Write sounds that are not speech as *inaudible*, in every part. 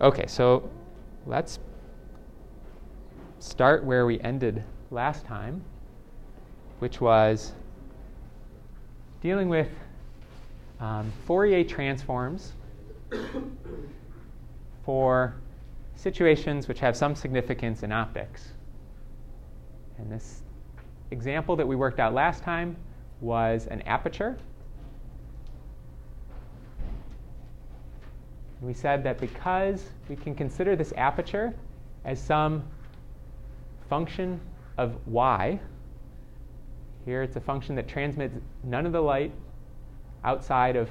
Okay, so let's start where we ended last time, which was dealing with um, Fourier transforms *coughs* for situations which have some significance in optics. And this example that we worked out last time was an aperture. We said that because we can consider this aperture as some function of y, here it's a function that transmits none of the light outside of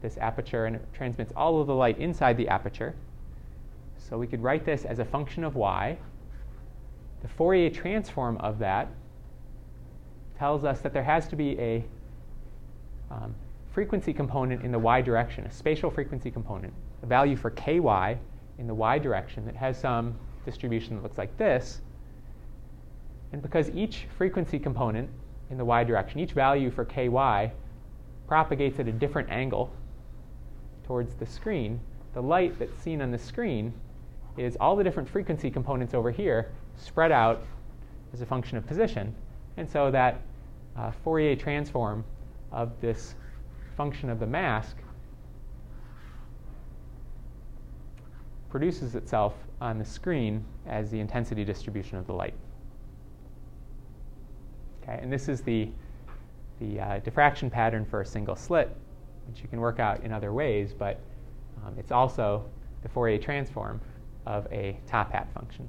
this aperture and it transmits all of the light inside the aperture. So we could write this as a function of y. The Fourier transform of that tells us that there has to be a um, frequency component in the y direction, a spatial frequency component, a value for ky in the y direction that has some distribution that looks like this. And because each frequency component in the y direction, each value for ky propagates at a different angle towards the screen, the light that's seen on the screen is all the different frequency components over here spread out as a function of position. And so that uh, Fourier transform of this function of the mask produces itself on the screen as the intensity distribution of the light. Okay, and this is the, the uh, diffraction pattern for a single slit, which you can work out in other ways, but um, it's also the Fourier transform of a top hat function.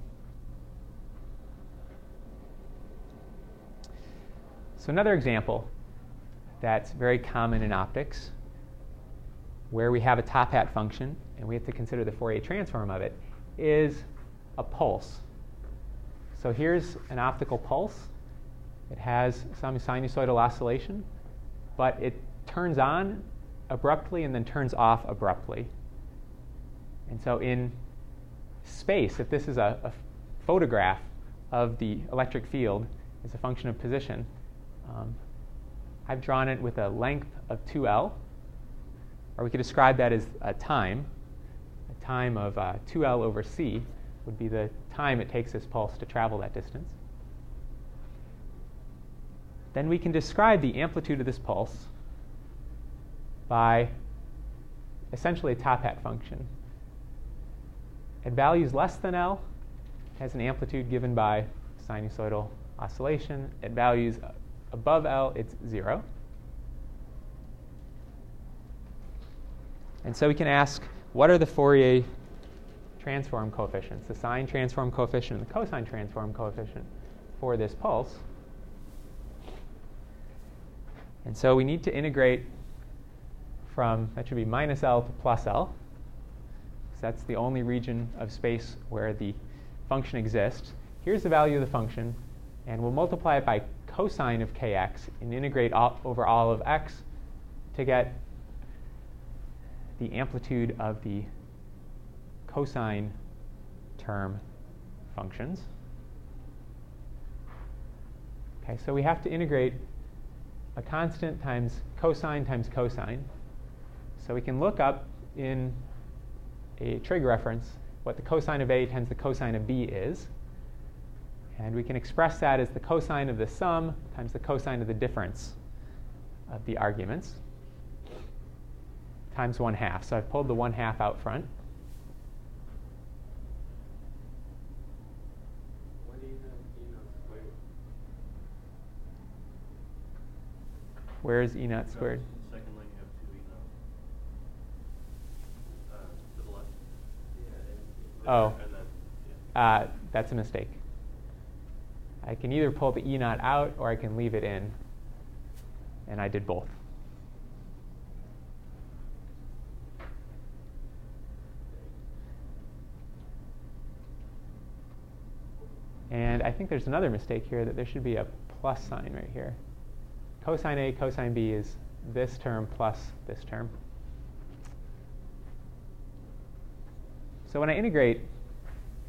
So another example that's very common in optics, where we have a top hat function and we have to consider the Fourier transform of it, is a pulse. So here's an optical pulse. It has some sinusoidal oscillation, but it turns on abruptly and then turns off abruptly. And so in space, if this is a, a photograph of the electric field as a function of position, um, I've drawn it with a length of 2L, or we could describe that as a time. A time of uh, 2L over C would be the time it takes this pulse to travel that distance. Then we can describe the amplitude of this pulse by essentially a top hat function. At values less than L, has an amplitude given by sinusoidal oscillation. At values above L, it's zero. And so we can ask, what are the Fourier transform coefficients, the sine transform coefficient and the cosine transform coefficient for this pulse? And so we need to integrate from, that should be minus L to plus L. So that's the only region of space where the function exists. Here's the value of the function, and we'll multiply it by cosine of kx and integrate all, over all of x to get the amplitude of the cosine term functions. Okay, so we have to integrate a constant times cosine times cosine. So we can look up in a trig reference what the cosine of A times the cosine of B is. And we can express that as the cosine of the sum times the cosine of the difference of the arguments times 1 half. So I've pulled the 1 half out front. Where is E naught squared? Second line, you have two E naught. Uh, to the left. Oh. Uh, that's a mistake. I can either pull the E naught out or I can leave it in. And I did both. And I think there's another mistake here that there should be a plus sign right here. Cosine A, cosine B is this term plus this term. So when I integrate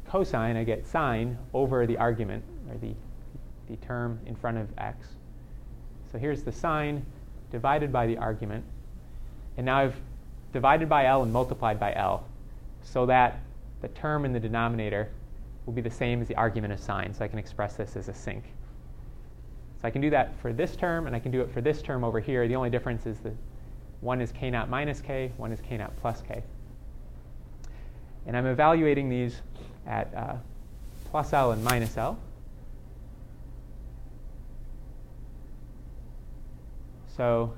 cosine, I get sine over the argument, or the, the term in front of x. So here's the sine divided by the argument. And now I've divided by L and multiplied by L. so that the term in the denominator will be the same as the argument of sine. So I can express this as a sinc. So I can do that for this term, and I can do it for this term over here. The only difference is that one is k naught minus k, one is k naught plus k. And I'm evaluating these at uh, plus L and minus L. So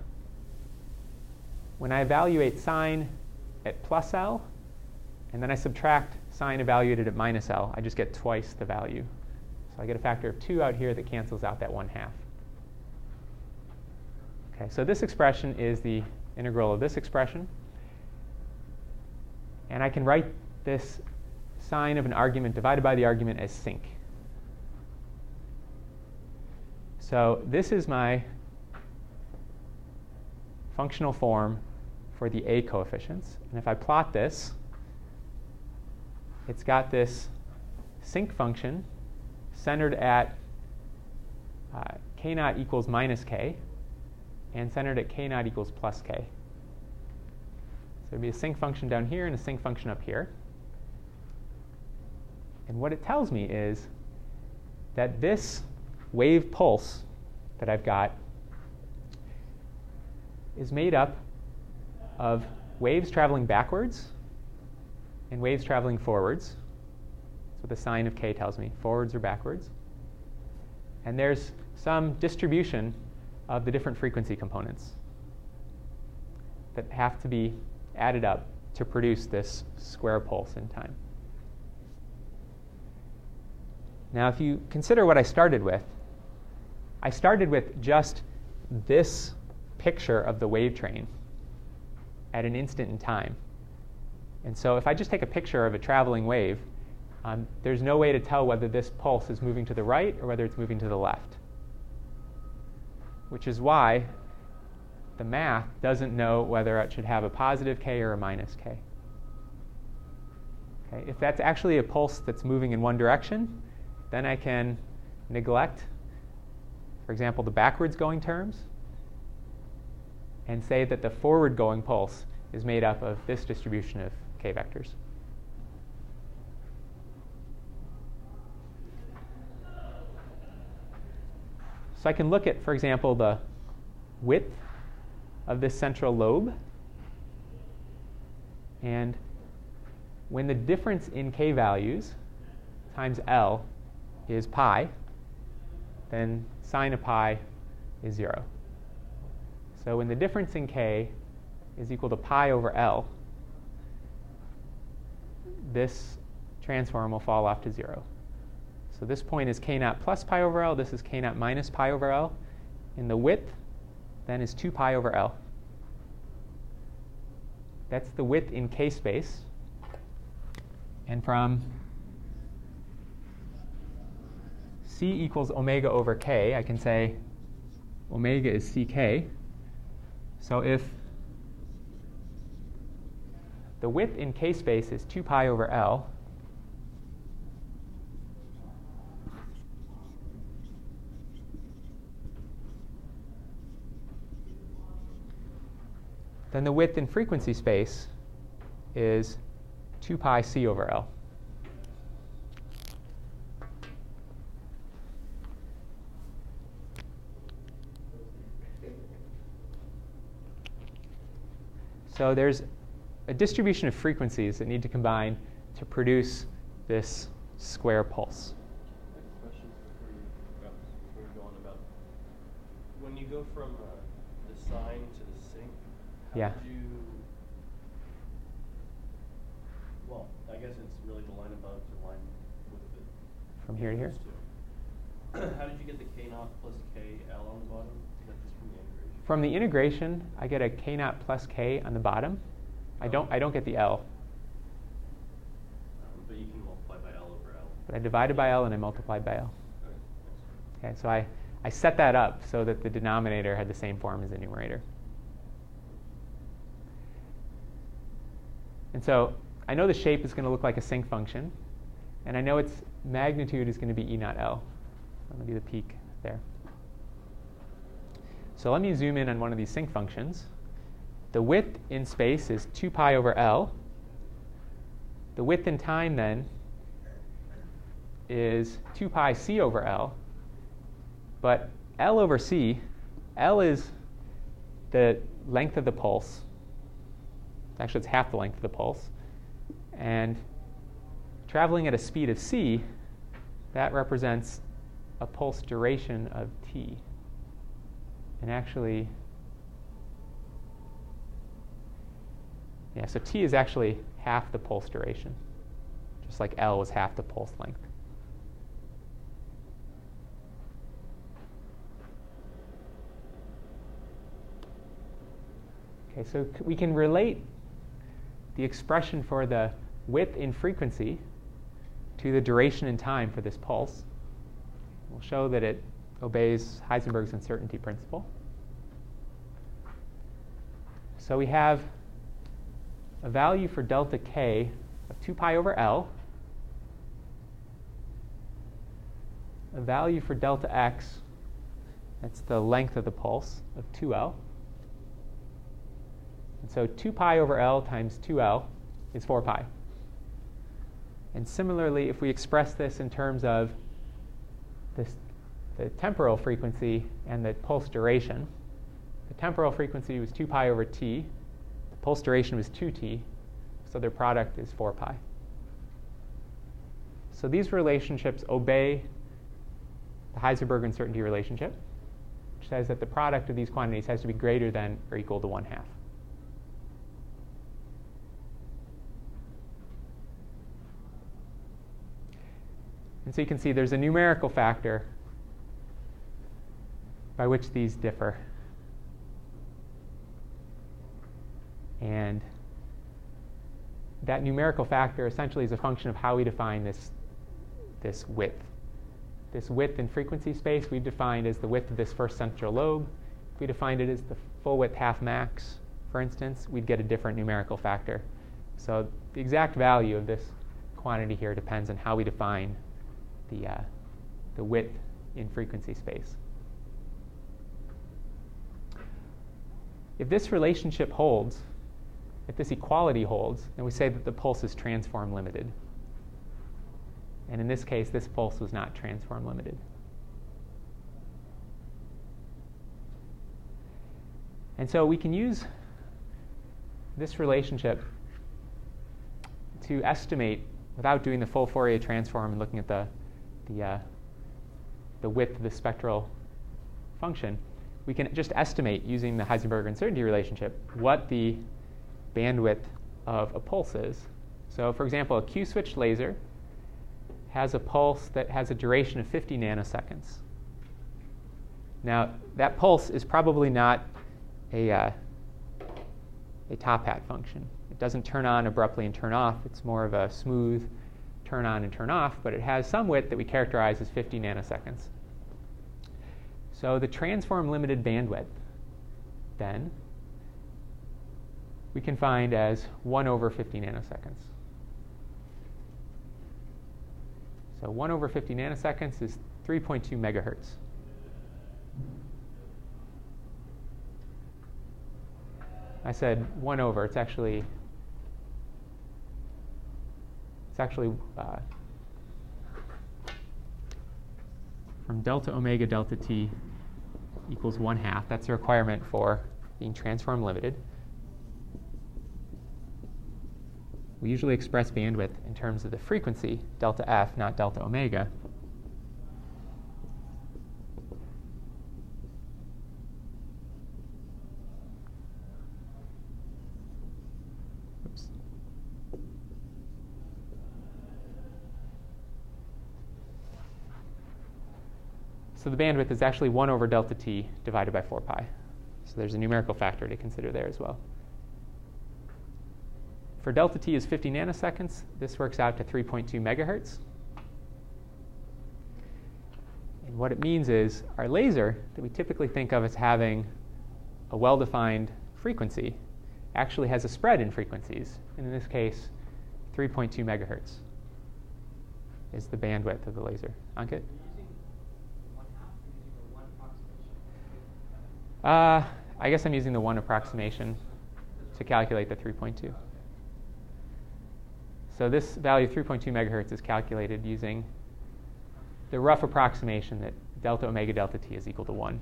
when I evaluate sine at plus L, and then I subtract sine evaluated at minus L, I just get twice the value. So I get a factor of 2 out here that cancels out that 1 half. Okay, so this expression is the integral of this expression. And I can write this sine of an argument divided by the argument as sinc. So this is my functional form for the a coefficients. And if I plot this, it's got this sinc function centered at uh, k naught equals minus k and centered at k naught equals plus k. So there'd be a sinc function down here and a sinc function up here. And what it tells me is that this wave pulse that I've got is made up of waves traveling backwards and waves traveling forwards. What the sign of k tells me, forwards or backwards. And there's some distribution of the different frequency components that have to be added up to produce this square pulse in time. Now, if you consider what I started with, I started with just this picture of the wave train at an instant in time. And so if I just take a picture of a traveling wave, um, there's no way to tell whether this pulse is moving to the right or whether it's moving to the left. Which is why the math doesn't know whether it should have a positive k or a minus k. Okay, if that's actually a pulse that's moving in one direction, then I can neglect, for example, the backwards going terms and say that the forward going pulse is made up of this distribution of k vectors. So I can look at, for example, the width of this central lobe. And when the difference in k values times L is pi, then sine of pi is 0. So when the difference in k is equal to pi over L, this transform will fall off to 0. So this point is k naught plus pi over L, this is k naught minus pi over L. And the width then is 2 pi over L. That's the width in k space. And from c equals omega over k, I can say omega is ck. So if the width in k space is 2 pi over L, then the width in frequency space is 2 pi c over L. So there's a distribution of frequencies that need to combine to produce this square pulse. Question before you, before you go on about, when you go from uh, the sine to the sinc, how Yeah. did you, well, I guess it's really the line above to line with the. From here to here? two. *clears throat* How did you get the K naught plus K L on the bottom? Is that just from the integration? From the integration, I get a k naught plus k on the bottom. I don't, I don't get the L, But you can multiply by L over L. but I divided by L and I multiplied by L. Okay, so I, I set that up so that the denominator had the same form as the numerator. And so I know the shape is going to look like a sinc function, and I know its magnitude is going to be E naught L. I'm going to do the peak there. So let me zoom in on one of these sinc functions. The width in space is 2 pi over L. the width in time then is 2 pi c over L. But L over c, L is the length of the pulse. Actually, it's half the length of the pulse. And traveling at a speed of c, that represents a pulse duration of t. And actually, yeah, so t is actually half the pulse duration, just like L was half the pulse length. Okay, so we can relate the expression for the width in frequency to the duration in time for this pulse. We'll show that it obeys Heisenberg's uncertainty principle. So we have a value for delta k of 2 pi over L, a value for delta x, that's the length of the pulse, of 2L. And so 2 pi over L times 2L is 4 pi. And similarly, if we express this in terms of this, the temporal frequency and the pulse duration, the temporal frequency was 2 pi over t, the pulse duration was 2t, so their product is 4 pi. So these relationships obey the Heisenberg uncertainty relationship, which says that the product of these quantities has to be greater than or equal to 1 half. And so you can see there's a numerical factor by which these differ. And that numerical factor essentially is a function of how we define this, this width. This width in frequency space we've defined as the width of this first central lobe. If we defined it as the full width half max, for instance, we'd get a different numerical factor. So the exact value of this quantity here depends on how we define the, uh, the width in frequency space. If this relationship holds, if this equality holds, then we say that the pulse is transform limited. And in this case, this pulse was not transform limited. And so we can use this relationship to estimate, without doing the full Fourier transform and looking at the the, uh, the width of the spectral function, we can just estimate using the Heisenberg uncertainty relationship what the bandwidth of a pulse is. So, for example, a Q switched laser has a pulse that has a duration of 50 nanoseconds. Now, that pulse is probably not a, uh, a top hat function. It doesn't turn on abruptly and turn off, it's more of a smooth turn on and turn off, but it has some width that we characterize as 50 nanoseconds. So the transform limited bandwidth, then, we can find as 1 over 50 nanoseconds. So 1 over 50 nanoseconds is 3.2 megahertz. I said 1 over, it's actually it's actually uh, from delta omega delta t equals 1 half. That's a requirement for being transform limited. We usually express bandwidth in terms of the frequency, delta f, not delta omega. So the bandwidth is actually 1 over delta t divided by 4 pi. So there's a numerical factor to consider there as well. For delta t is 50 nanoseconds, this works out to 3.2 megahertz. And what it means is our laser that we typically think of as having a well defined frequency actually has a spread in frequencies. And in this case, 3.2 megahertz is the bandwidth of the laser. Ankit? Uh, I guess I'm using the one approximation to calculate the 3.2. So this value of 3.2 megahertz is calculated using the rough approximation that delta omega delta t is equal to 1.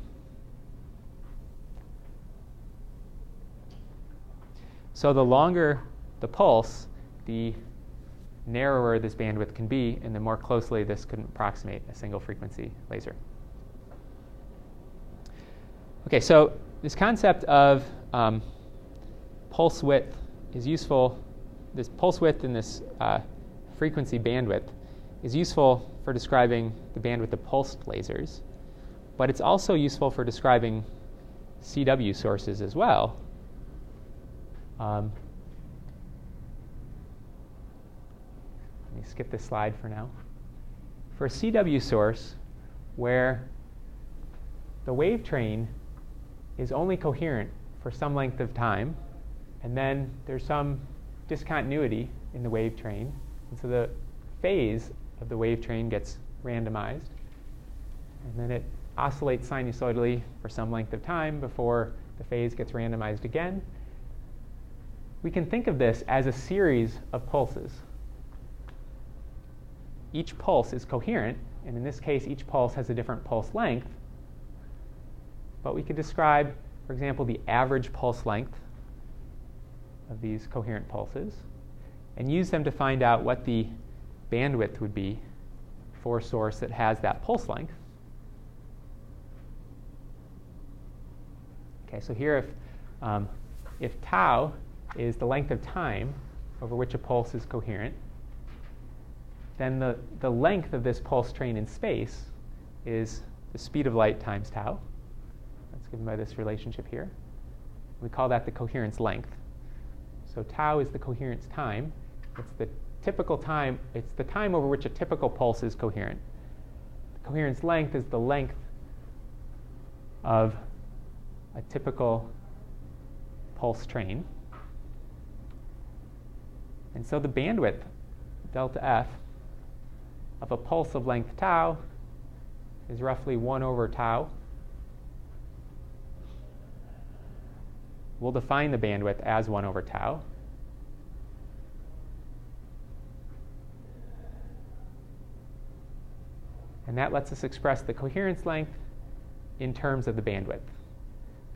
So the longer the pulse, the narrower this bandwidth can be, and the more closely this can approximate a single frequency laser. Okay, so this concept of um, pulse width is useful. This pulse width and this uh, frequency bandwidth is useful for describing the bandwidth of pulsed lasers, but it's also useful for describing CW sources as well. Um, let me skip this slide for now. For a CW source where the wave train is only coherent for some length of time, and then there's some discontinuity in the wave train, and so the phase of the wave train gets randomized, and then it oscillates sinusoidally for some length of time before the phase gets randomized again. We can think of this as a series of pulses. Each pulse is coherent, and in this case, each pulse has a different pulse length. But we could describe, for example, the average pulse length of these coherent pulses and use them to find out what the bandwidth would be for a source that has that pulse length. Okay, so here if, um, if tau is the length of time over which a pulse is coherent, then the, the length of this pulse train in space is the speed of light times tau. Given by this relationship here. We call that the coherence length. So tau is the coherence time. It's the typical time, it's the time over which a typical pulse is coherent. The coherence length is the length of a typical pulse train. And so the bandwidth, delta f, of a pulse of length tau is roughly 1 over tau. We'll define the bandwidth as 1 over tau. And that lets us express the coherence length in terms of the bandwidth.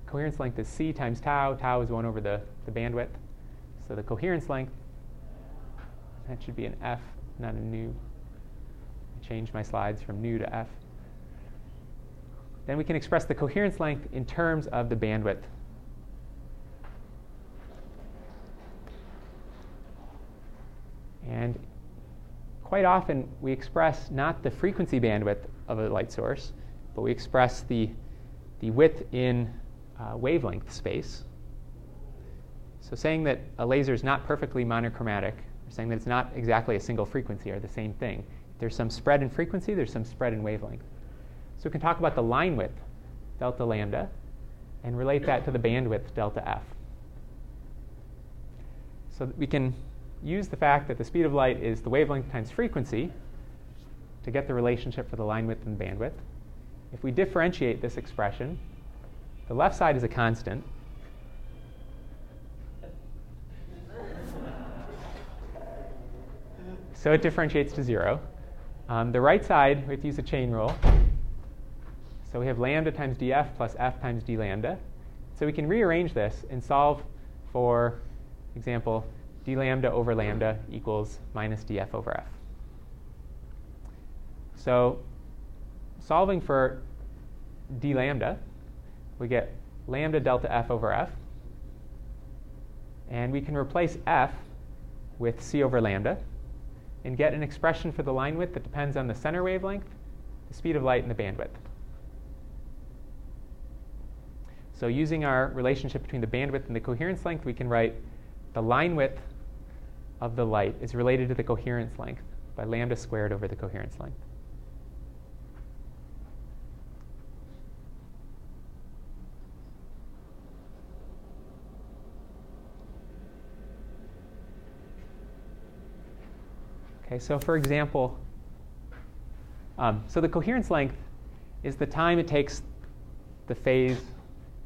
Coherence length is c times tau. Tau is 1 over the, the bandwidth. So the coherence length, that should be an f, not a nu. I changed my slides from nu to f. Then we can express the coherence length in terms of the bandwidth. And quite often we express not the frequency bandwidth of a light source, but we express the, the width in uh, wavelength space. So saying that a laser is not perfectly monochromatic, or saying that it's not exactly a single frequency are the same thing. There's some spread in frequency, there's some spread in wavelength. So we can talk about the line width, delta lambda, and relate that to the bandwidth, delta f. So we can use the fact that the speed of light is the wavelength times frequency to get the relationship for the line width and bandwidth. If we differentiate this expression, the left side is a constant. so it differentiates to zero. Um, the right side, we have to use a chain rule. So we have lambda times df plus f times d lambda. So we can rearrange this and solve for example d lambda over lambda equals minus df over f. So solving for d lambda, we get lambda delta f over f. And we can replace f with c over lambda and get an expression for the line width that depends on the center wavelength, the speed of light, and the bandwidth. So using our relationship between the bandwidth and the coherence length, we can write the line width of the light is related to the coherence length by lambda squared over the coherence length. Okay, so for example, um, so the coherence length is the time it takes the phase,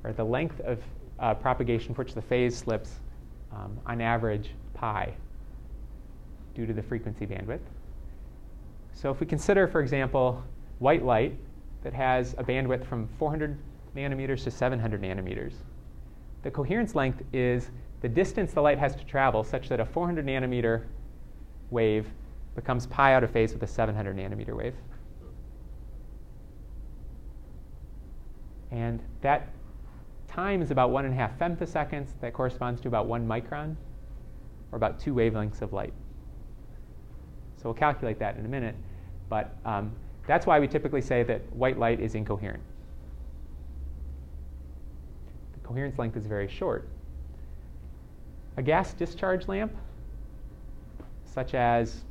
or the length of uh, propagation for which the phase slips um, on average pi due to the frequency bandwidth. So if we consider, for example, white light that has a bandwidth from 400 nanometers to 700 nanometers, the coherence length is the distance the light has to travel such that a 400 nanometer wave becomes pi out of phase with a 700 nanometer wave. And that time is about one and a half femtoseconds. That corresponds to about one micron, or about two wavelengths of light. So we'll calculate that in a minute. But um, that's why we typically say that white light is incoherent. The coherence length is very short. A gas discharge lamp, such as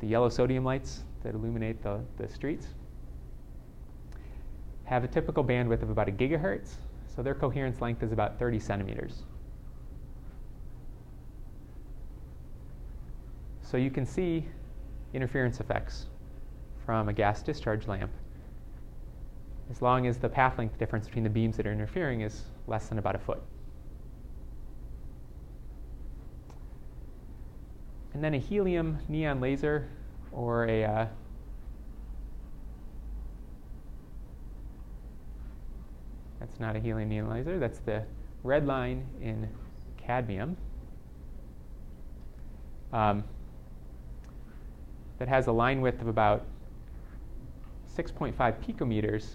the yellow sodium lights that illuminate the, the streets, have a typical bandwidth of about a gigahertz, so their coherence length is about 30 centimeters. So you can see interference effects from a gas discharge lamp as long as the path length difference between the beams that are interfering is less than about a foot. And then a helium neon laser or a uh, that's not a helium neon laser, that's the red line in cadmium. Um, that has a line width of about 6.5 picometers.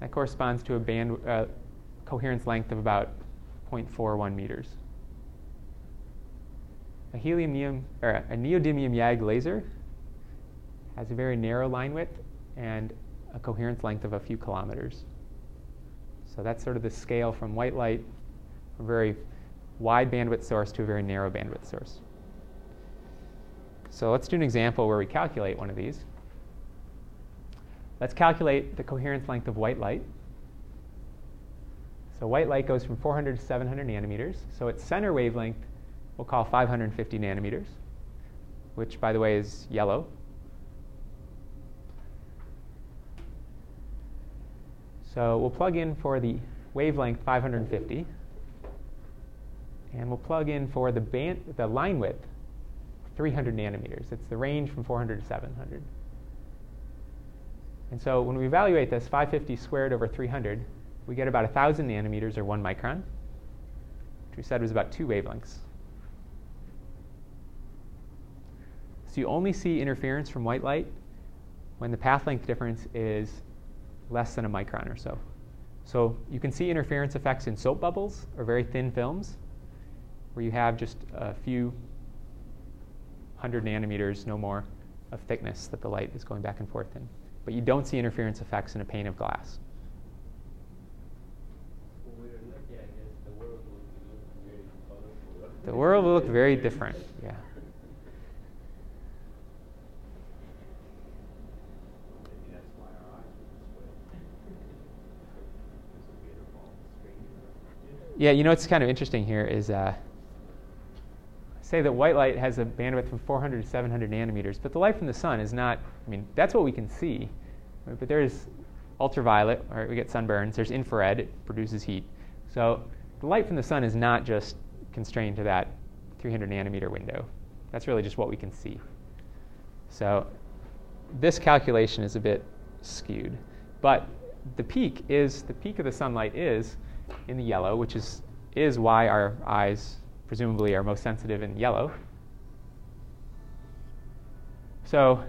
That corresponds to a band uh, coherence length of about 0.41 meters. A helium neon, or a neodymium YAG laser has a very narrow line width and a coherence length of a few kilometers. So that's sort of the scale from white light, a very wide bandwidth source to a very narrow bandwidth source. So let's do an example where we calculate one of these. Let's calculate the coherence length of white light. So white light goes from 400 to 700 nanometers. So its center wavelength we'll call 550 nanometers, which, by the way, is yellow. So we'll plug in for the wavelength 550, and we'll plug in for the, band, the line width 300 nanometers. It's the range from 400 to 700. And so when we evaluate this, 550 squared over 300, we get about 1,000 nanometers or 1 micron, which we said was about two wavelengths. So you only see interference from white light when the path length difference is less than a micron or so. So you can see interference effects in soap bubbles or very thin films where you have just a few hundred nanometers, no more, of thickness that the light is going back and forth in. But you don't see interference effects in a pane of glass. The world will look very different, yeah. Yeah, you know what's kind of interesting here is uh, say that white light has a bandwidth from 400 to 700 nanometers, but the light from the sun is not, I mean, that's what we can see. Right? But there's ultraviolet, right, we get sunburns, there's infrared, it produces heat. So the light from the sun is not just constrained to that 300 nanometer window. That's really just what we can see. So this calculation is a bit skewed. But the peak is, the peak of the sunlight is in the yellow, which is, is why our eyes presumably are most sensitive in yellow. So,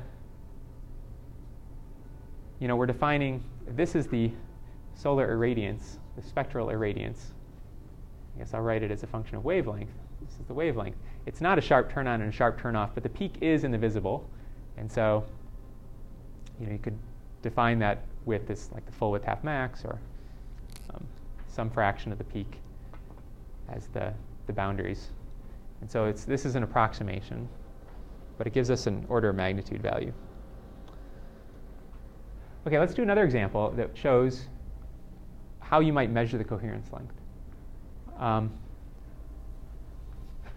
you know, we're defining this is the solar irradiance, the spectral irradiance. I guess I'll write it as a function of wavelength. This is the wavelength. It's not a sharp turn on and a sharp turn off, but the peak is in the visible. And so, you know, you could define that width as like the full width half max or um, some fraction of the peak as the, the boundaries. And so it's, this is an approximation, but it gives us an order of magnitude value. Okay, let's do another example that shows how you might measure the coherence length. Um, *laughs*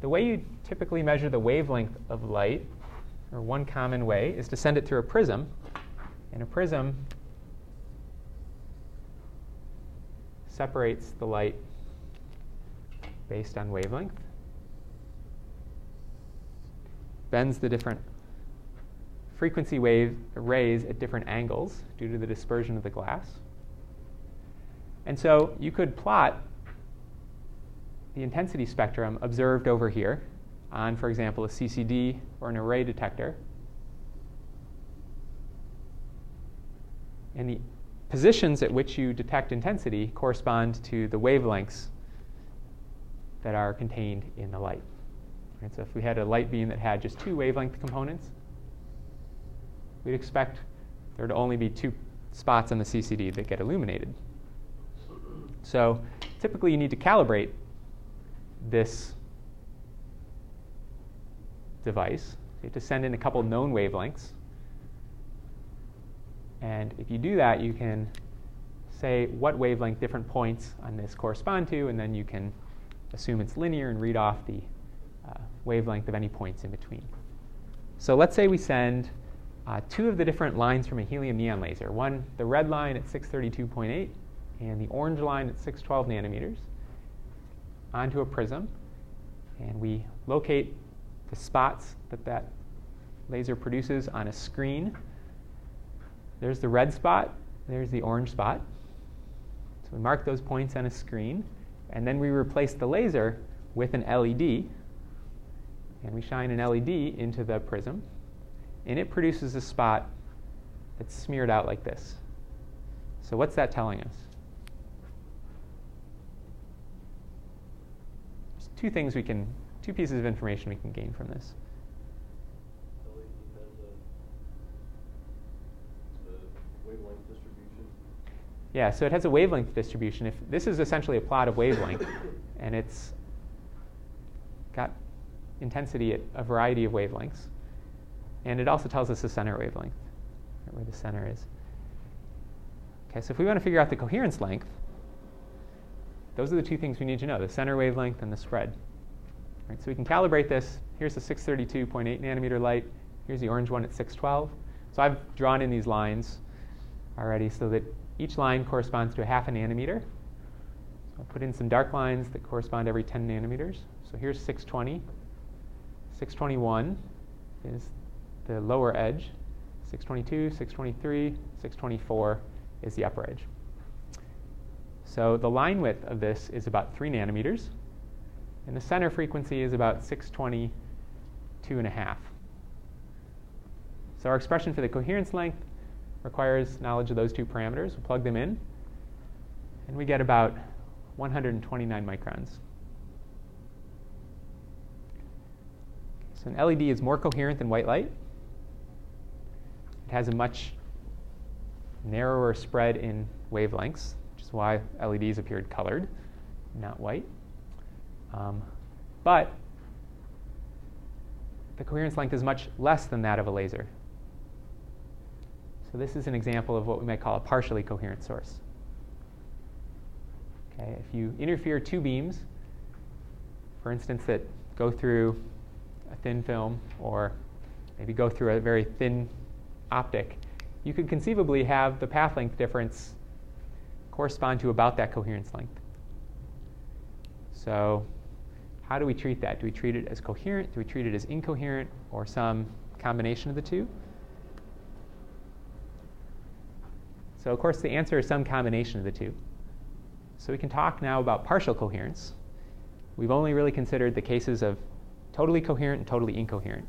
the way you typically measure the wavelength of light, or one common way, is to send it through a prism. And a prism separates the light based on wavelength. bends the different frequency wave rays at different angles due to the dispersion of the glass. And so you could plot the intensity spectrum observed over here on, for example, a CCD or an array detector. And the positions at which you detect intensity correspond to the wavelengths that are contained in the light. Right, so if we had a light beam that had just two wavelength components, we'd expect there to only be two spots on the CCD that get illuminated. So typically you need to calibrate this device. You have to send in a couple known wavelengths. And if you do that, you can say what wavelength different points on this correspond to, and then you can assume it's linear and read off the uh, wavelength of any points in between. So let's say we send uh, two of the different lines from a helium neon laser one, the red line at 632.8, and the orange line at 612 nanometers, onto a prism. And we locate the spots that that laser produces on a screen. There's the red spot, there's the orange spot. So we mark those points on a screen, and then we replace the laser with an LED, and we shine an LED into the prism, and it produces a spot that's smeared out like this. So, what's that telling us? There's two things we can, two pieces of information we can gain from this. Yeah, so it has a wavelength distribution. If this is essentially a plot of wavelength, *coughs* and it's got intensity at a variety of wavelengths, and it also tells us the center wavelength, where the center is. Okay, so if we want to figure out the coherence length, those are the two things we need to know: the center wavelength and the spread. Right, so we can calibrate this. Here's the 632.8 nanometer light. Here's the orange one at 612. So I've drawn in these lines already so that each line corresponds to a half a nanometer. So I'll put in some dark lines that correspond every 10 nanometers. So here's 620. 621 is the lower edge. 622, 623, 624 is the upper edge. So the line width of this is about 3 nanometers, and the center frequency is about 622 and a half. So our expression for the coherence length requires knowledge of those two parameters. We'll plug them in, and we get about 129 microns. So an LED is more coherent than white light. It has a much narrower spread in wavelengths, which is why LEDs appeared colored, not white. Um, but the coherence length is much less than that of a laser. So this is an example of what we might call a partially coherent source. Okay, if you interfere two beams, for instance, that go through a thin film or maybe go through a very thin optic, you could conceivably have the path length difference correspond to about that coherence length. So, how do we treat that? Do we treat it as coherent? Do we treat it as incoherent or some combination of the two? So, of course, the answer is some combination of the two. So, we can talk now about partial coherence. We've only really considered the cases of totally coherent and totally incoherent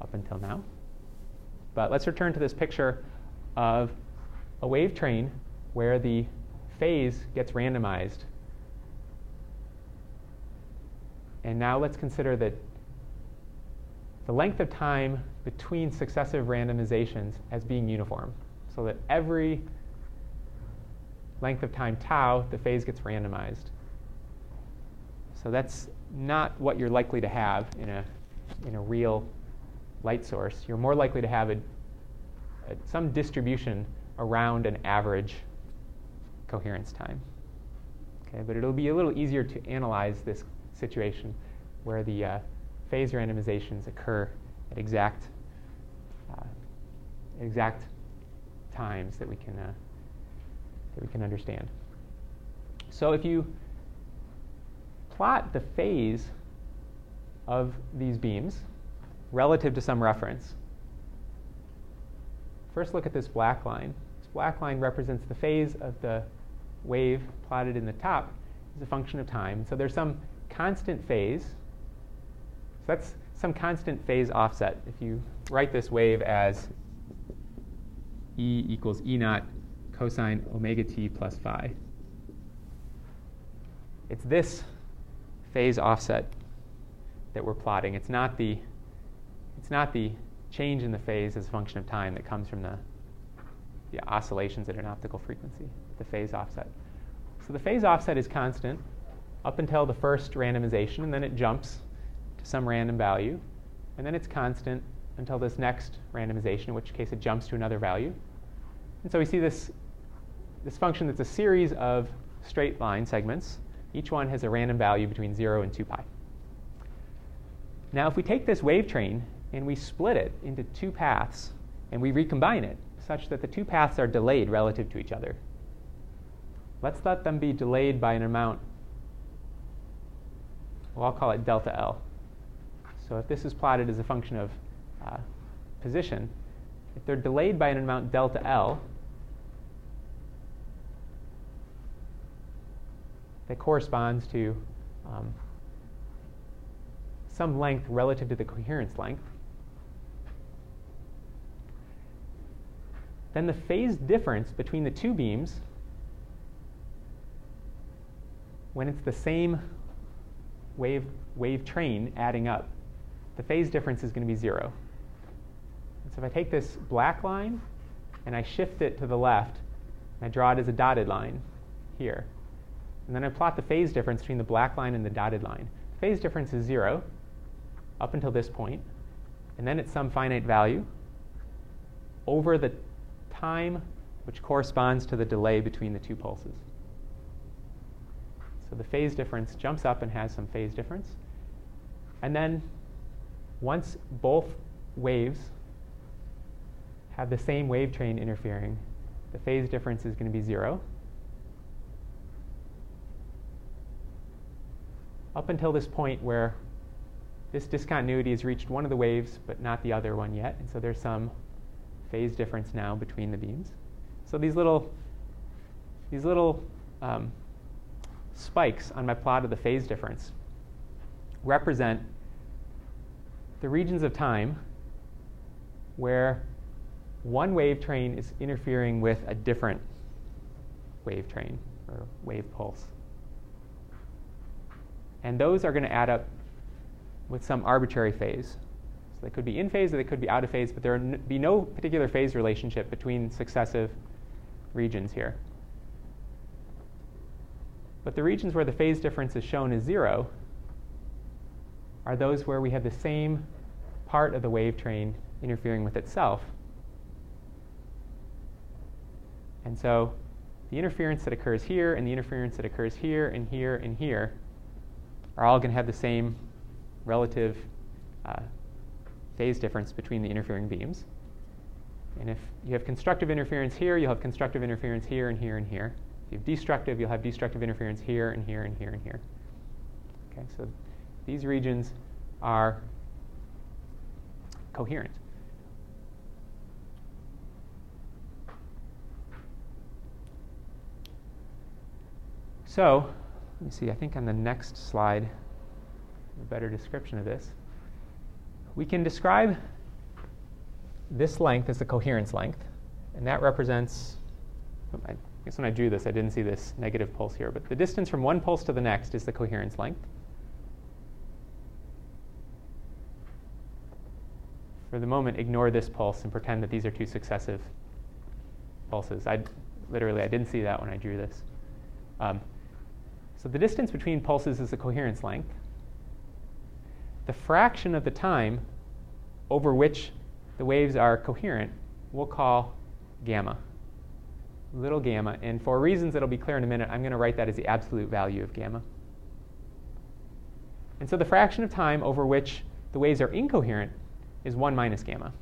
up until now. But let's return to this picture of a wave train where the phase gets randomized. And now let's consider that the length of time between successive randomizations as being uniform so that every length of time tau, the phase gets randomized. So that's not what you're likely to have in a, in a real light source. You're more likely to have a, a, some distribution around an average coherence time. Okay, but it'll be a little easier to analyze this situation where the uh, phase randomizations occur at exact, uh, exact times that we can, uh, that we can understand. So if you plot the phase of these beams, relative to some reference. First, look at this black line. This black line represents the phase of the wave plotted in the top as a function of time. So there's some constant phase. So that's some constant phase offset. If you write this wave as E equals E naught cosine omega t plus phi. It's this phase offset that we're plotting. It's not the, it's not the change in the phase as a function of time that comes from the, the oscillations at an optical frequency, the phase offset. So the phase offset is constant up until the first randomization, and then it jumps to some random value, and then it's constant until this next randomization, in which case it jumps to another value. And so we see this, this function that's a series of straight line segments. Each one has a random value between 0 and 2 pi. Now, if we take this wave train and we split it into two paths and we recombine it such that the two paths are delayed relative to each other, let's let them be delayed by an amount, well, I'll call it delta L. So if this is plotted as a function of uh, position, if they're delayed by an amount delta L, that corresponds to um, some length relative to the coherence length, then the phase difference between the two beams, when it's the same wave, wave train adding up, the phase difference is going to be zero. So if I take this black line and I shift it to the left, and I draw it as a dotted line here, and then I plot the phase difference between the black line and the dotted line. The phase difference is zero up until this point, and then it's some finite value over the time which corresponds to the delay between the two pulses. So the phase difference jumps up and has some phase difference. And then once both waves have the same wave train interfering, the phase difference is going to be zero. Up until this point where this discontinuity has reached one of the waves but not the other one yet, and so there's some phase difference now between the beams. So these little, these little um, spikes on my plot of the phase difference represent the regions of time where one wave train is interfering with a different wave train or wave pulse. And those are going to add up with some arbitrary phase. So they could be in phase or they could be out of phase, but there would be no particular phase relationship between successive regions here. But the regions where the phase difference is shown as zero are those where we have the same part of the wave train interfering with itself. And so the interference that occurs here and the interference that occurs here and here and here are all going to have the same relative uh, phase difference between the interfering beams. And if you have constructive interference here, you'll have constructive interference here and here and here. If you have destructive, you'll have destructive interference here and here and here and here. Okay, so these regions are coherent. So, let me see, I think on the next slide, a better description of this. We can describe this length as the coherence length, and that represents, I guess when I drew this, I didn't see this negative pulse here, but the distance from one pulse to the next is the coherence length. For the moment, ignore this pulse and pretend that these are two successive pulses. I literally I didn't see that when I drew this. Um, so the distance between pulses is the coherence length. The fraction of the time over which the waves are coherent we'll call gamma, little gamma. And for reasons that'll be clear in a minute, I'm going to write that as the absolute value of gamma. And so the fraction of time over which the waves are incoherent is 1 minus gamma.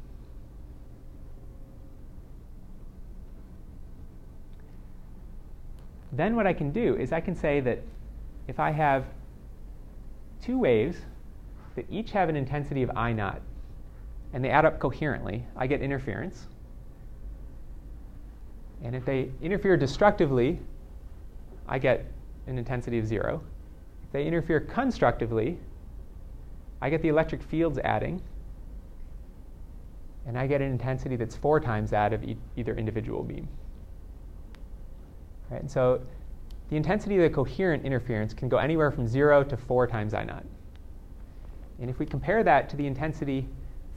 Then what I can do is I can say that if I have two waves that each have an intensity of I naught, and they add up coherently, I get interference. And if they interfere destructively, I get an intensity of zero. If they interfere constructively, I get the electric fields adding, and I get an intensity that's four times that of e- either individual beam. Right, and so the intensity of the coherent interference can go anywhere from zero to four times I naught. And if we compare that to the intensity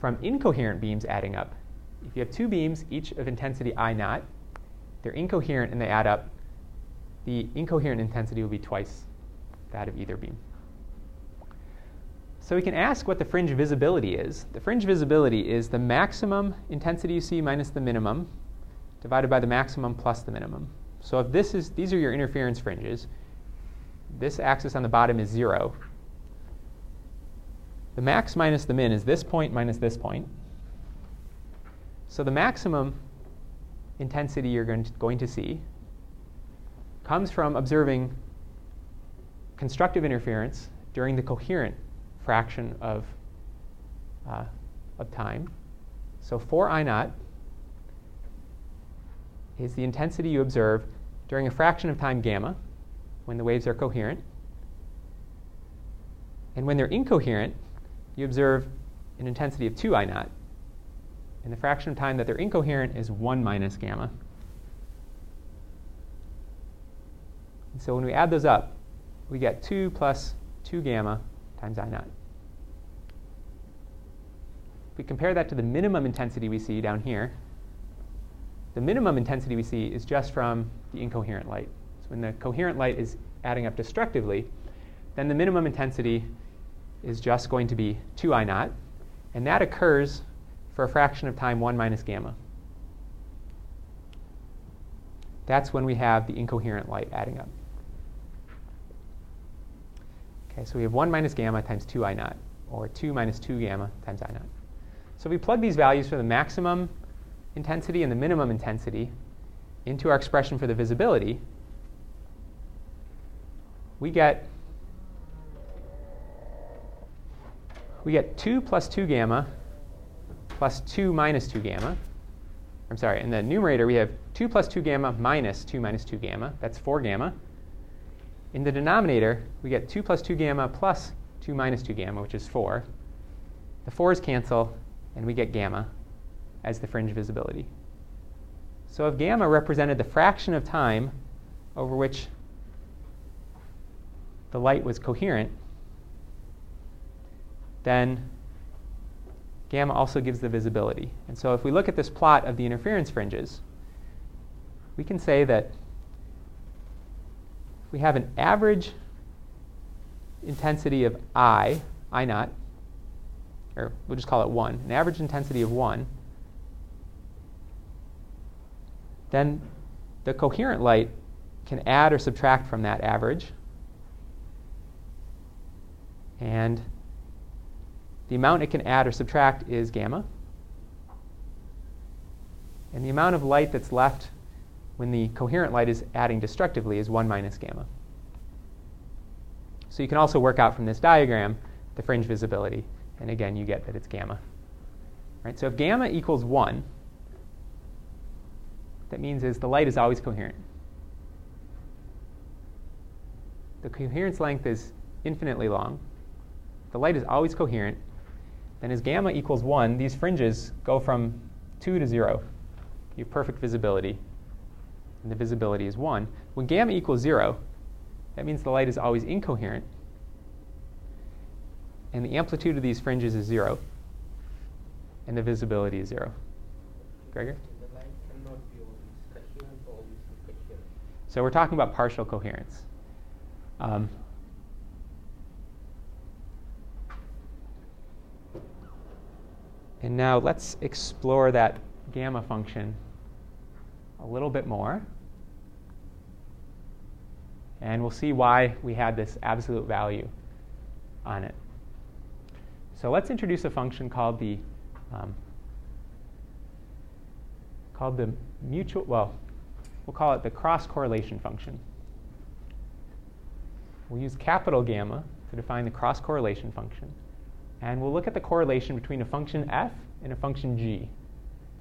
from incoherent beams adding up, if you have two beams, each of intensity I naught, they're incoherent and they add up, the incoherent intensity will be twice that of either beam. So we can ask what the fringe visibility is. The fringe visibility is the maximum intensity you see minus the minimum divided by the maximum plus the minimum. So if this is these are your interference fringes, this axis on the bottom is 0. The max minus the min is this point minus this point. So the maximum intensity you're going to, going to see comes from observing constructive interference during the coherent fraction of, uh, of time. So 4 I naught is the intensity you observe during a fraction of time gamma when the waves are coherent. And when they're incoherent, you observe an intensity of 2 I naught. And the fraction of time that they're incoherent is 1 minus gamma. And so when we add those up, we get 2 plus 2 gamma times I naught. If we compare that to the minimum intensity we see down here, the minimum intensity we see is just from the incoherent light. So when the coherent light is adding up destructively, then the minimum intensity is just going to be 2 I naught, and that occurs for a fraction of time 1 minus gamma. That's when we have the incoherent light adding up. Okay, so we have 1 minus gamma times 2 I naught, or 2 minus 2 gamma times I naught. So if we plug these values for the maximum intensity and the minimum intensity into our expression for the visibility. We get we get 2 plus 2 gamma plus 2 minus 2 gamma. I'm sorry, in the numerator we have 2 plus 2 gamma minus 2 minus 2 gamma. That's 4 gamma. In the denominator, we get 2 plus 2 gamma plus 2 minus 2 gamma, which is 4. The 4's cancel, and we get gamma as the fringe visibility. So if gamma represented the fraction of time over which the light was coherent, then gamma also gives the visibility. And so if we look at this plot of the interference fringes, we can say that we have an average intensity of I, I naught, or we'll just call it 1, an average intensity of 1, then the coherent light can add or subtract from that average. And the amount it can add or subtract is gamma. And the amount of light that's left when the coherent light is adding destructively is 1 minus gamma. So you can also work out from this diagram the fringe visibility. And again, you get that it's gamma. Right? So if gamma equals 1, that means is the light is always coherent. The coherence length is infinitely long. The light is always coherent, then as gamma equals 1, these fringes go from 2 to 0. You have perfect visibility, and the visibility is 1. When gamma equals 0, that means the light is always incoherent, and the amplitude of these fringes is 0, and the visibility is 0. Gregor? So we're talking about partial coherence. Um, And now let's explore that gamma function a little bit more. And we'll see why we had this absolute value on it. So let's introduce a function called the um, called the mutual well, we'll call it the cross correlation function. We'll use capital gamma to define the cross correlation function. And we'll look at the correlation between a function f and a function g.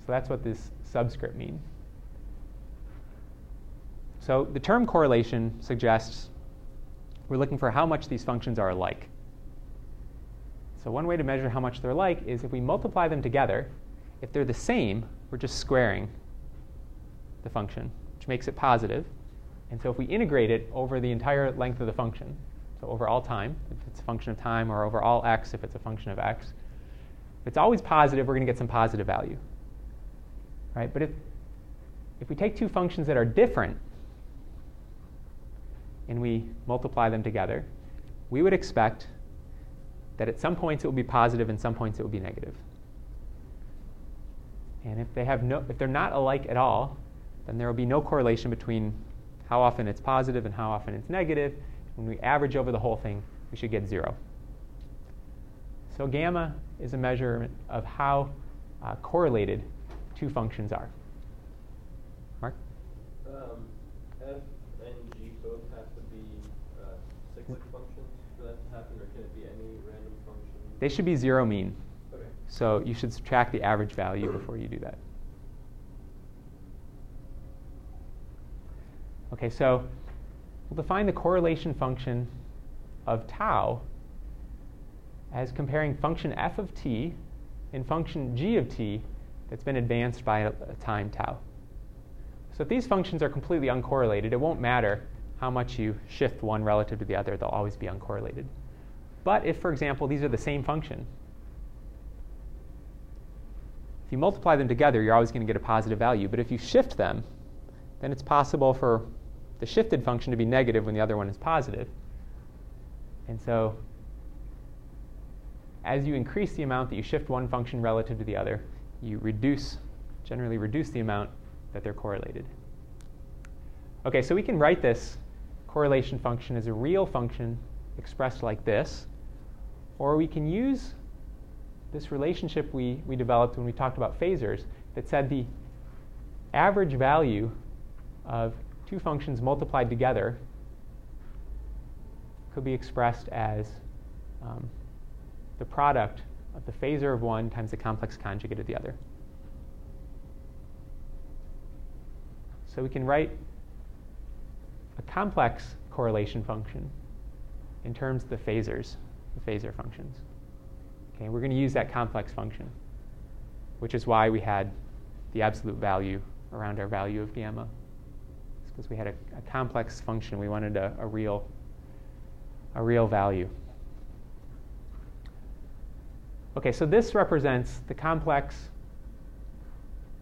So that's what this subscript means. So the term correlation suggests we're looking for how much these functions are alike. So one way to measure how much they're alike is if we multiply them together, if they're the same, we're just squaring the function, which makes it positive. And so if we integrate it over the entire length of the function, so over all time, if it's a function of time, or over all x if it's a function of x, if it's always positive, we're going to get some positive value. Right? But if, if we take two functions that are different and we multiply them together, we would expect that at some points it will be positive and some points it will be negative. And if they have no if they're not alike at all, then there will be no correlation between how often it's positive and how often it's negative. When we average over the whole thing, we should get zero. So gamma is a measurement of how uh, correlated two functions are. Mark? Um, f and g both have to be uh, cyclic functions for that to happen, or can it be any random function? They should be zero mean. Okay. So you should subtract the average value before you do that. Okay, so we'll define the correlation function of tau as comparing function f of t and function g of t that's been advanced by a, time tau. So if these functions are completely uncorrelated, it won't matter how much you shift one relative to the other, they'll always be uncorrelated. But if, for example, these are the same function, if you multiply them together, you're always going to get a positive value. But if you shift them, then it's possible for the shifted function to be negative when the other one is positive. And so as you increase the amount that you shift one function relative to the other, you reduce, generally reduce the amount that they're correlated. Okay, so we can write this correlation function as a real function expressed like this, or we can use this relationship we, we developed when we talked about phasors that said the average value of two functions multiplied together could be expressed as um, the product of the phasor of one times the complex conjugate of the other. So we can write a complex correlation function in terms of the phasors, the phasor functions. Okay, we're going to use that complex function, which is why we had the absolute value around our value of gamma because we had a, a, complex function. We wanted a, a, real, a real value. Okay, so this represents the complex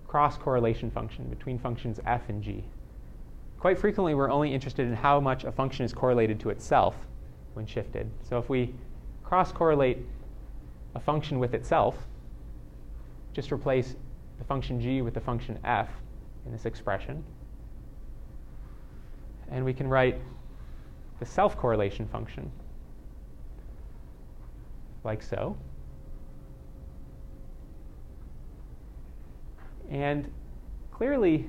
cross correlation function between functions f and g. Quite frequently, we're only interested in how much a function is correlated to itself when shifted. So if we cross correlate a function with itself, just replace the function g with the function f in this expression, and we can write the self correlation function like so. And clearly,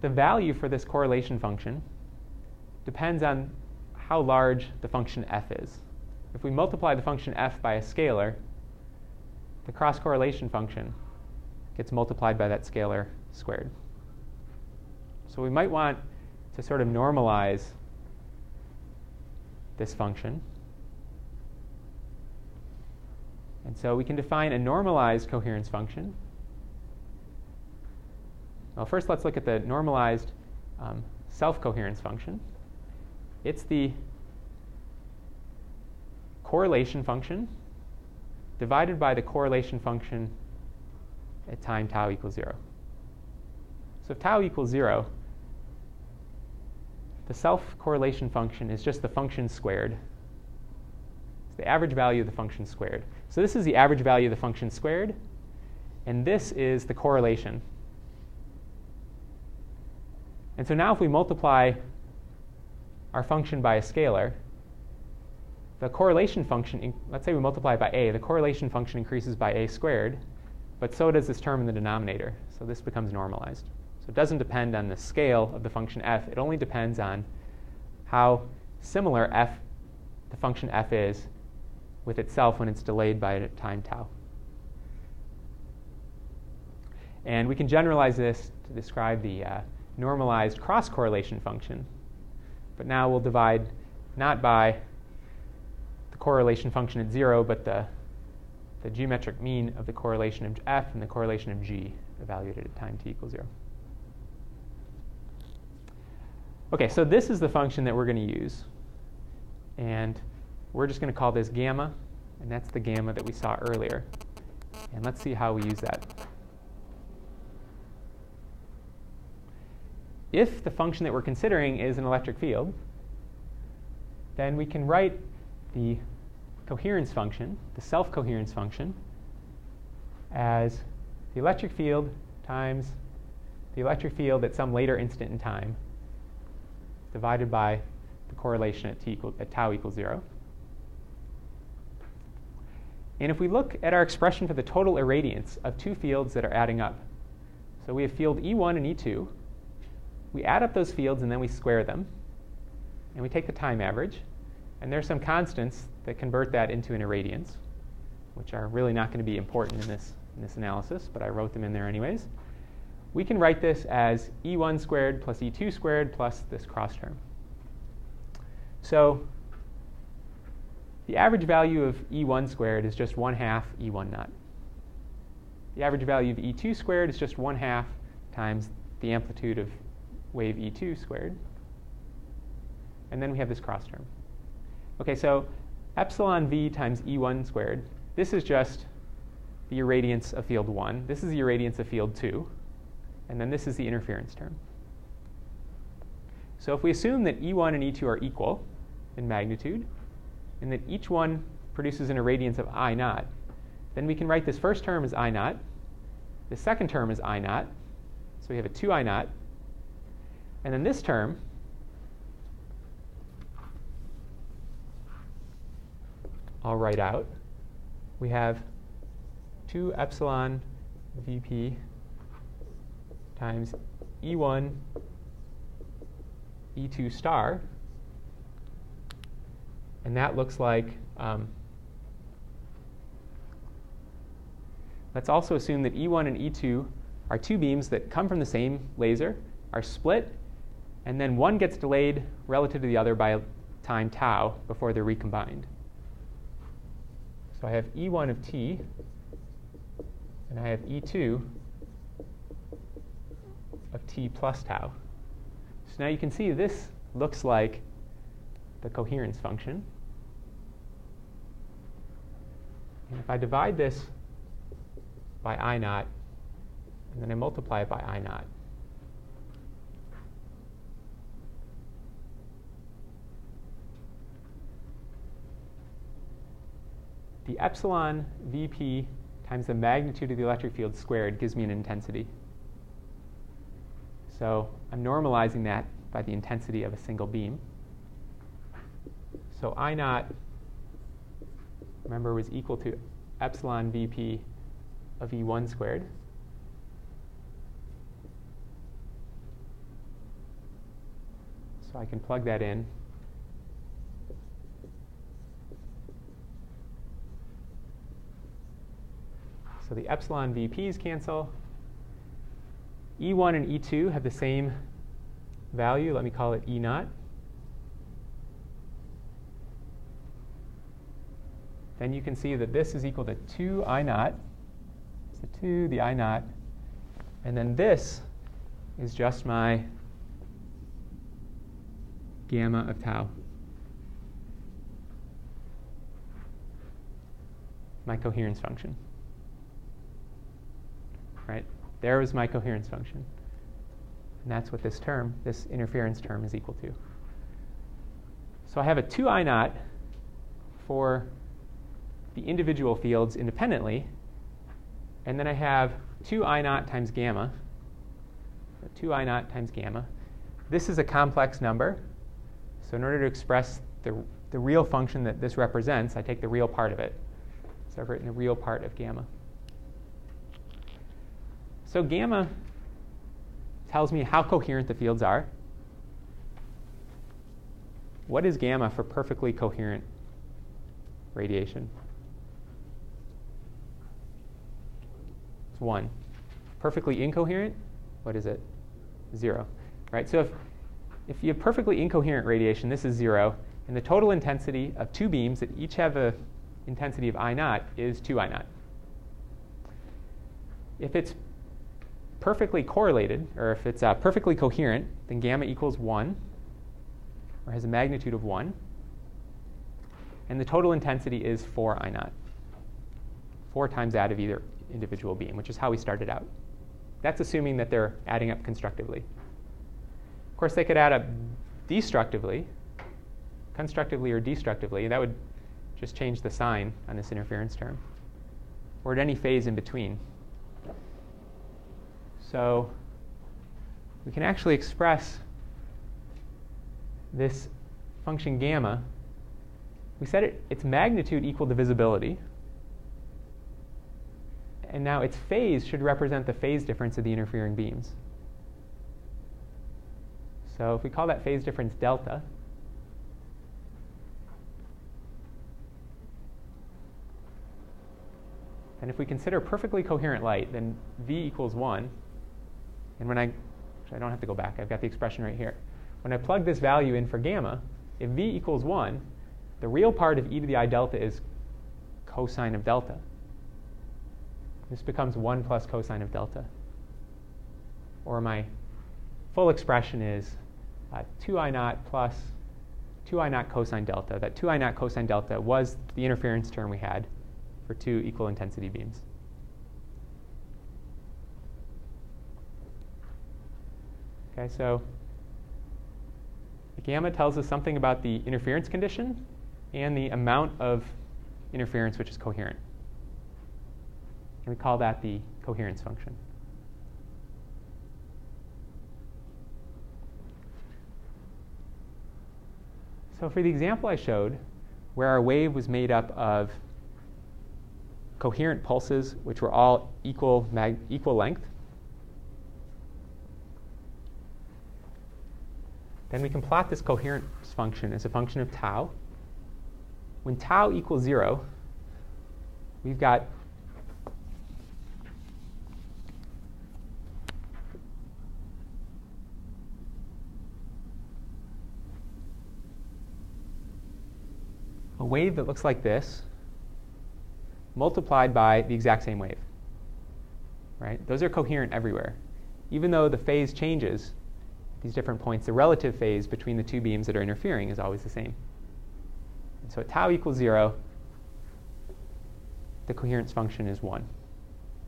the value for this correlation function depends on how large the function f is. If we multiply the function f by a scalar, the cross correlation function gets multiplied by that scalar squared. So we might want to sort of normalize this function. And so we can define a normalized coherence function. Well, first let's look at the normalized um, self-coherence function. It's the correlation function divided by the correlation function at time tau equals 0. So if tau equals 0, the self-correlation function is just the function squared. It's the average value of the function squared. So this is the average value of the function squared, and this is the correlation. And so now if we multiply our function by a scalar, the correlation function, let's say we multiply it by a, the correlation function increases by a squared, but so does this term in the denominator. So this becomes normalized. So it doesn't depend on the scale of the function f. It only depends on how similar f, the function f is with itself when it's delayed by a time tau. And we can generalize this to describe the uh, normalized cross correlation function. But now we'll divide not by the correlation function at zero, but the, the geometric mean of the correlation of f and the correlation of g evaluated at time t equals zero. Okay, so this is the function that we're going to use. And we're just going to call this gamma, and that's the gamma that we saw earlier. And let's see how we use that. If the function that we're considering is an electric field, then we can write the coherence function, the self-coherence function, as the electric field times the electric field at some later instant in time divided by the correlation at, t equal, at tau equals 0. And if we look at our expression for the total irradiance of two fields that are adding up, so we have field E1 and E2, we add up those fields and then we square them, and we take the time average, and there's some constants that convert that into an irradiance, which are really not going to be important in this, in this analysis, but I wrote them in there anyways. We can write this as E1 squared plus E2 squared plus this cross term. So the average value of E1 squared is just 1 half E1 naught. The average value of E2 squared is just 1 half times the amplitude of wave E2 squared. And then we have this cross term. Okay, so epsilon v times E1 squared, this is just the irradiance of field 1. This is the irradiance of field 2. And then this is the interference term. So if we assume that E1 and E2 are equal in magnitude, and that each one produces an irradiance of I naught, then we can write this first term as I naught, the second term is I naught, so we have a 2 I naught, and then this term I'll write out. We have 2 epsilon Vp times E1 E2 star. And that looks like, um, let's also assume that E1 and E2 are two beams that come from the same laser, are split, and then one gets delayed relative to the other by time tau before they're recombined. So I have E1 of t, and I have E2 of t plus tau. So now you can see this looks like the coherence function. And if I divide this by I naught, and then I multiply it by I naught, the epsilon Vp times the magnitude of the electric field squared gives me an intensity. So I'm normalizing that by the intensity of a single beam. So I naught, remember, was equal to epsilon Vp of E1 squared. So I can plug that in So the epsilon VPs cancel. E1 and E2 have the same value. Let me call it E naught. Then you can see that this is equal to 2 I naught. the 2, the I naught. And then this is just my gamma of tau. My coherence function right? There was my coherence function. And that's what this term, this interference term, is equal to. So I have a 2 I naught for the individual fields independently, and then I have 2 I naught times gamma, 2 I naught times gamma. This is a complex number, so in order to express the, the real function that this represents, I take the real part of it. So I've written the real part of gamma. So gamma tells me how coherent the fields are. What is gamma for perfectly coherent radiation? It's 1. Perfectly incoherent, what is it? 0. Right? So if, if you have perfectly incoherent radiation, this is 0, and the total intensity of two beams that each have a intensity of I naught is 2 I naught. If it's perfectly correlated, or if it's uh, perfectly coherent, then gamma equals 1, or has a magnitude of 1. And the total intensity is 4 I naught, 4 times that of either individual beam, which is how we started out. That's assuming that they're adding up constructively. Of course, they could add up destructively, constructively or destructively. That would just change the sign on this interference term, or at any phase in between. So we can actually express this function gamma. We set it, its magnitude equal to visibility. And now its phase should represent the phase difference of the interfering beams. So if we call that phase difference delta, and if we consider perfectly coherent light, then V equals 1. And when I, actually I don't have to go back, I've got the expression right here. When I plug this value in for gamma, if V equals 1, the real part of e to the i delta is cosine of delta. This becomes 1 plus cosine of delta. Or my full expression is uh, 2i naught plus 2i naught cosine delta. That 2i naught cosine delta was the interference term we had for two equal intensity beams. Okay, so the gamma tells us something about the interference condition and the amount of interference which is coherent. And we call that the coherence function. So for the example I showed, where our wave was made up of coherent pulses, which were all equal, mag- equal length, then we can plot this coherence function as a function of tau. When tau equals 0, we've got a wave that looks like this multiplied by the exact same wave. Right? Those are coherent everywhere. Even though the phase changes these different points, the relative phase between the two beams that are interfering is always the same. And so at tau equals 0, the coherence function is 1.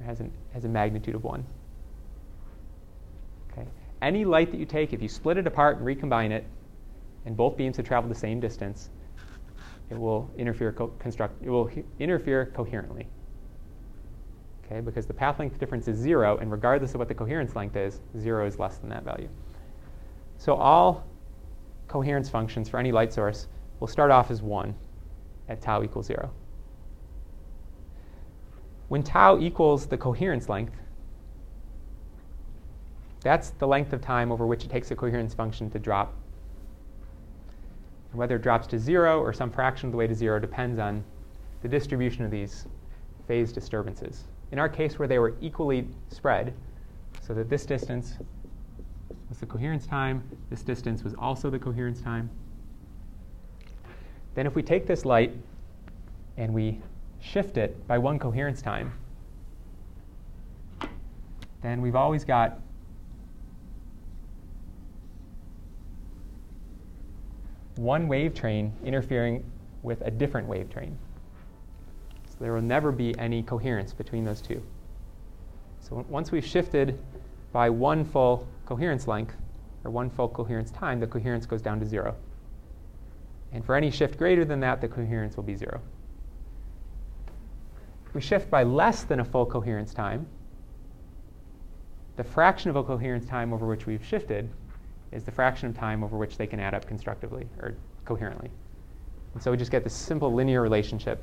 It has, an, has a magnitude of 1. Okay. Any light that you take, if you split it apart and recombine it, and both beams have traveled the same distance, it will interfere co- construct it will he- interfere coherently. Okay, because the path length difference is zero, and regardless of what the coherence length is, zero is less than that value. So all coherence functions for any light source will start off as one at tau equals zero. When tau equals the coherence length, that's the length of time over which it takes a coherence function to drop and whether it drops to zero or some fraction of the way to zero depends on the distribution of these phase disturbances. In our case, where they were equally spread, so that this distance was the coherence time, this distance was also the coherence time. Then if we take this light and we shift it by one coherence time, then we've always got one wave train interfering with a different wave train. So there will never be any coherence between those two. So once we've shifted by one full coherence length, or one full coherence time, the coherence goes down to zero. And for any shift greater than that, the coherence will be zero. If we shift by less than a full coherence time, the fraction of a coherence time over which we've shifted is the fraction of time over which they can add up constructively or coherently. And so we just get this simple linear relationship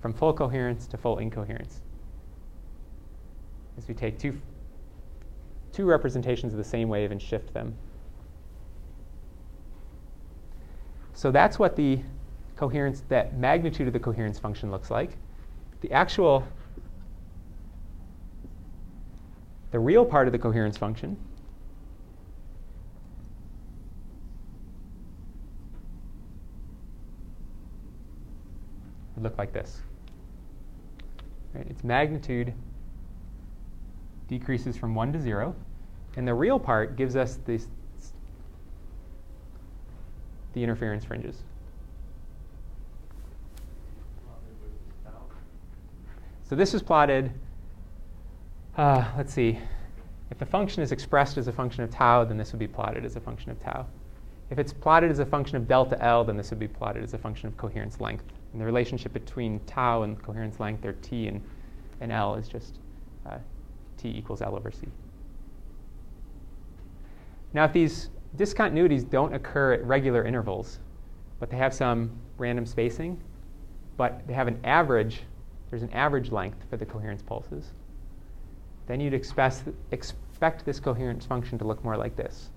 from full coherence to full incoherence. As we take two, two representations of the same wave and shift them. So that's what the coherence, that magnitude of the coherence function looks like. The actual, the real part of the coherence function would look like this. Right? Its magnitude decreases from 1 to 0. And the real part gives us this, the interference fringes. So this is plotted, uh, let's see, if the function is expressed as a function of tau, then this would be plotted as a function of tau. If it's plotted as a function of delta L, then this would be plotted as a function of coherence length. And the relationship between tau and coherence length, or T and, and L, is just uh, T equals L over C. Now, if these discontinuities don't occur at regular intervals, but they have some random spacing, but they have an average, there's an average length for the coherence pulses, then you'd expect, expect this coherence function to look more like this,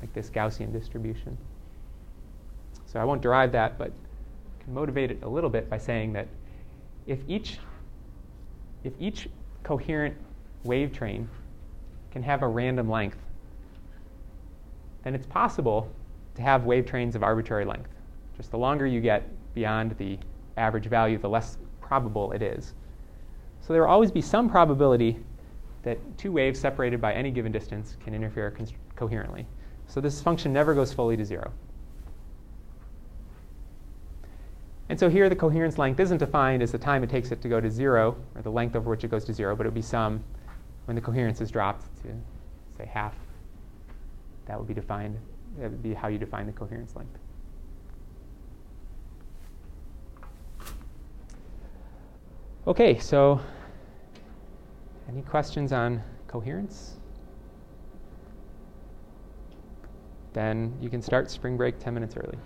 like this Gaussian distribution. So I won't derive that, but I can motivate it a little bit by saying that if each, if each coherent wave train can have a random length, then it's possible to have wave trains of arbitrary length. Just the longer you get beyond the average value, the less probable it is. So there will always be some probability that two waves separated by any given distance can interfere coherently. So this function never goes fully to zero. And so here the coherence length isn't defined as the time it takes it to go to zero, or the length over which it goes to zero, but it would be some when the coherence is dropped to, say, half. That would be defined, that would be how you define the coherence length. Okay, so any questions on coherence? Then you can start spring break 10 minutes early.